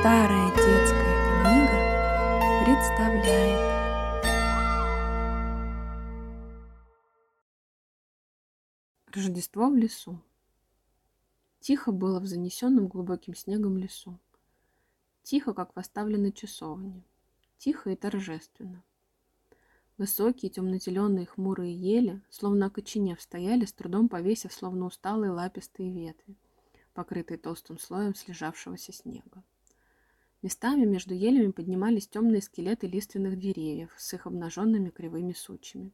Старая детская книга представляет Рождество в лесу Тихо было в занесенном глубоким снегом лесу. Тихо, как в оставленной часовне. Тихо и торжественно. Высокие, темно-зеленые, хмурые ели, словно окоченев, стояли, с трудом повесив, словно усталые лапистые ветви, покрытые толстым слоем слежавшегося снега. Местами между елями поднимались темные скелеты лиственных деревьев с их обнаженными кривыми сучьями.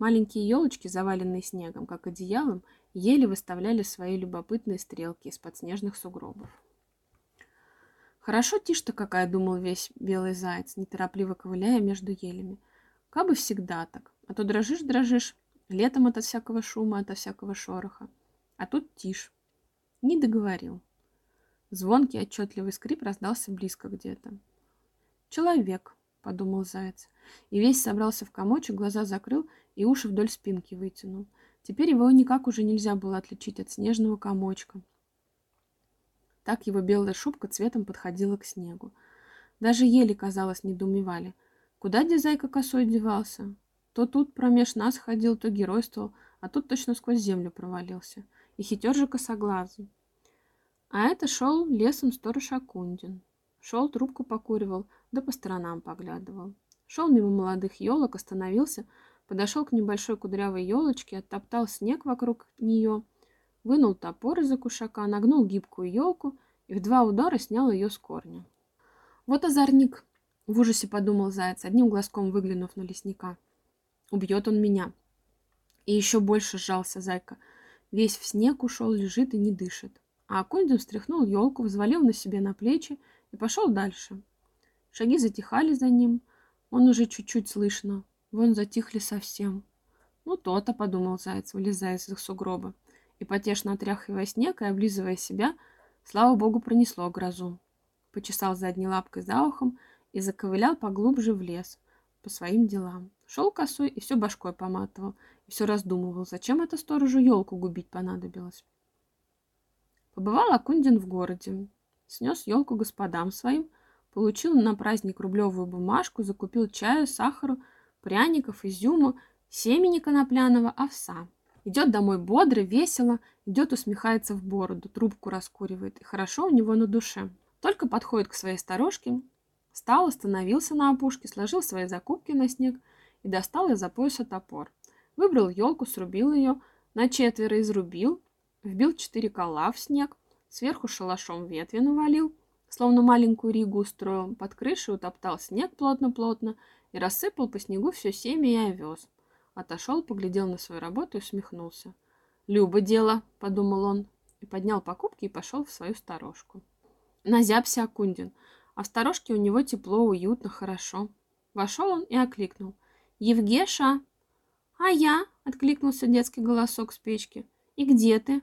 Маленькие елочки, заваленные снегом, как одеялом, еле выставляли свои любопытные стрелки из-под снежных сугробов. Хорошо тишь-то какая, думал весь белый заяц, неторопливо ковыляя между елями. Кабы всегда так, а то дрожишь-дрожишь, летом от всякого шума, от всякого шороха. А тут тишь. Не договорил. Звонкий отчетливый скрип раздался близко где-то. «Человек», — подумал заяц, и весь собрался в комочек, глаза закрыл и уши вдоль спинки вытянул. Теперь его никак уже нельзя было отличить от снежного комочка. Так его белая шубка цветом подходила к снегу. Даже ели, казалось, недоумевали. Куда дизайка косой девался? То тут промеж нас ходил, то геройствовал, а тут точно сквозь землю провалился. И хитер же косоглазый. А это шел лесом сторож Акундин. Шел, трубку покуривал, да по сторонам поглядывал. Шел мимо молодых елок, остановился, подошел к небольшой кудрявой елочке, оттоптал снег вокруг нее, вынул топор из-за кушака, нагнул гибкую елку и в два удара снял ее с корня. Вот озорник, в ужасе подумал заяц, одним глазком выглянув на лесника. Убьет он меня. И еще больше сжался зайка. Весь в снег ушел, лежит и не дышит. А Акундин встряхнул елку, взвалил на себе на плечи и пошел дальше. Шаги затихали за ним. Он уже чуть-чуть слышно. Вон затихли совсем. Ну, то-то, подумал заяц, вылезая из их сугроба. И потешно отряхивая снег и облизывая себя, слава богу, пронесло грозу. Почесал задней лапкой за ухом и заковылял поглубже в лес по своим делам. Шел косой и все башкой поматывал, и все раздумывал, зачем это сторожу елку губить понадобилось. Побывал Акундин в городе, снес елку господам своим, получил на праздник рублевую бумажку, закупил чаю, сахару, пряников, изюму, семени конопляного, овса. Идет домой бодро, весело, идет, усмехается в бороду, трубку раскуривает, и хорошо у него на душе. Только подходит к своей сторожке, встал, остановился на опушке, сложил свои закупки на снег и достал из-за пояса топор. Выбрал елку, срубил ее, на четверо изрубил, вбил четыре кола в снег, сверху шалашом ветви навалил, словно маленькую ригу устроил, под крышей утоптал снег плотно-плотно и рассыпал по снегу все семя и овес. Отошел, поглядел на свою работу и усмехнулся. «Любо дело», — подумал он, и поднял покупки и пошел в свою сторожку. Назябся Акундин, а в сторожке у него тепло, уютно, хорошо. Вошел он и окликнул. «Евгеша!» «А я?» — откликнулся детский голосок с печки. «И где ты?»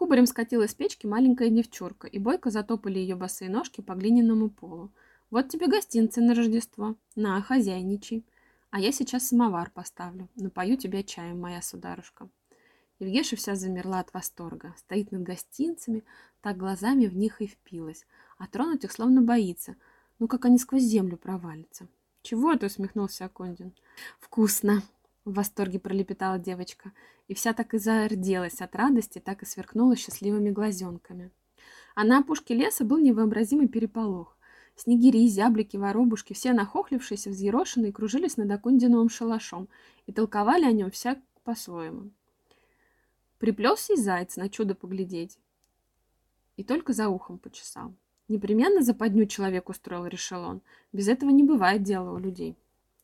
Кубарем скатилась с печки маленькая девчурка, и бойко затопали ее босые ножки по глиняному полу. «Вот тебе гостинцы на Рождество. На, хозяйничай. А я сейчас самовар поставлю. Напою тебя чаем, моя сударушка». Евгеша вся замерла от восторга. Стоит над гостинцами, так глазами в них и впилась. А тронуть их словно боится. Ну, как они сквозь землю провалятся. «Чего ты?» — усмехнулся Акондин. «Вкусно!» В восторге пролепетала девочка, и вся так и зарделась от радости, так и сверкнула счастливыми глазенками. А на опушке леса был невообразимый переполох. Снегири, зяблики, воробушки, все нахохлившиеся, взъерошенные, кружились над Акундиновым шалашом и толковали о нем всяк по-своему. Приплелся и заяц на чудо поглядеть. И только за ухом почесал. Непременно западню человек устроил, решил он. Без этого не бывает дела у людей.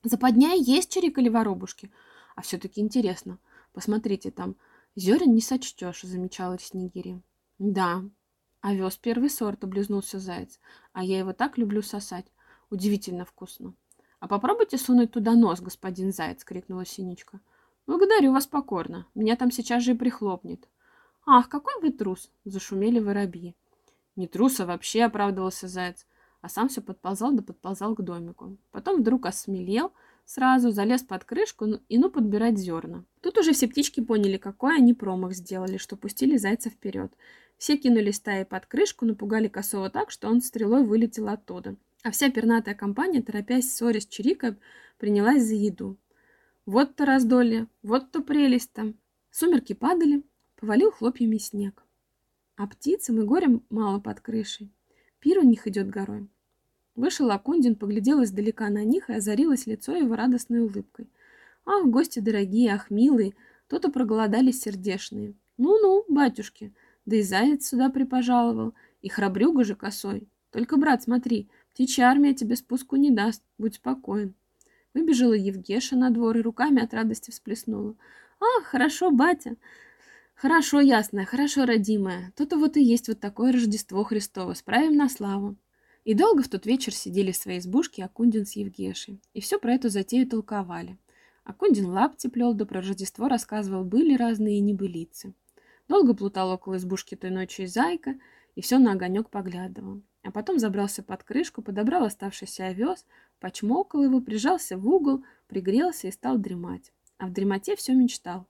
Западня и есть чирикали воробушки. А все-таки интересно. Посмотрите, там зерен не сочтешь, замечала Снегири. Да, овес первый сорт, облизнулся заяц. А я его так люблю сосать. Удивительно вкусно. А попробуйте сунуть туда нос, господин заяц, крикнула Синичка. Благодарю вас покорно. Меня там сейчас же и прихлопнет. Ах, какой вы трус, зашумели воробьи. Не трус, а вообще, оправдывался заяц а сам все подползал да подползал к домику. Потом вдруг осмелел, сразу залез под крышку ну, и ну подбирать зерна. Тут уже все птички поняли, какой они промах сделали, что пустили зайца вперед. Все кинулись стаи под крышку, напугали косого так, что он стрелой вылетел оттуда. А вся пернатая компания, торопясь, ссорясь, чирикая, принялась за еду. Вот-то раздолье, вот-то прелесть-то. Сумерки падали, повалил хлопьями снег. А птицам и горем мало под крышей. Пир у них идет горой. Вышел Акундин, поглядел издалека на них и озарилось лицо его радостной улыбкой. «Ах, гости дорогие, ах, милые, то-то проголодались сердешные. Ну-ну, батюшки, да и заяц сюда припожаловал, и храбрюга же косой. Только, брат, смотри, птичья армия тебе спуску не даст, будь спокоен». Выбежала Евгеша на двор и руками от радости всплеснула. «Ах, хорошо, батя! Хорошо, ясно, хорошо, родимая. То-то вот и есть вот такое Рождество Христово. Справим на славу. И долго в тот вечер сидели в своей избушке Акундин с Евгешей. И все про эту затею толковали. Акундин лапти плел, да про Рождество рассказывал, были разные небылицы. Долго плутал около избушки той ночью и зайка, и все на огонек поглядывал. А потом забрался под крышку, подобрал оставшийся овес, почмокал его, прижался в угол, пригрелся и стал дремать. А в дремоте все мечтал.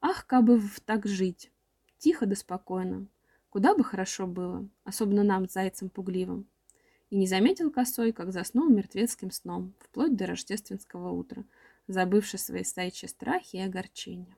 Ах, как бы так жить! Тихо да спокойно. Куда бы хорошо было, особенно нам, зайцам пугливым и не заметил косой, как заснул мертвецким сном, вплоть до рождественского утра, забывший свои стайчьи страхи и огорчения.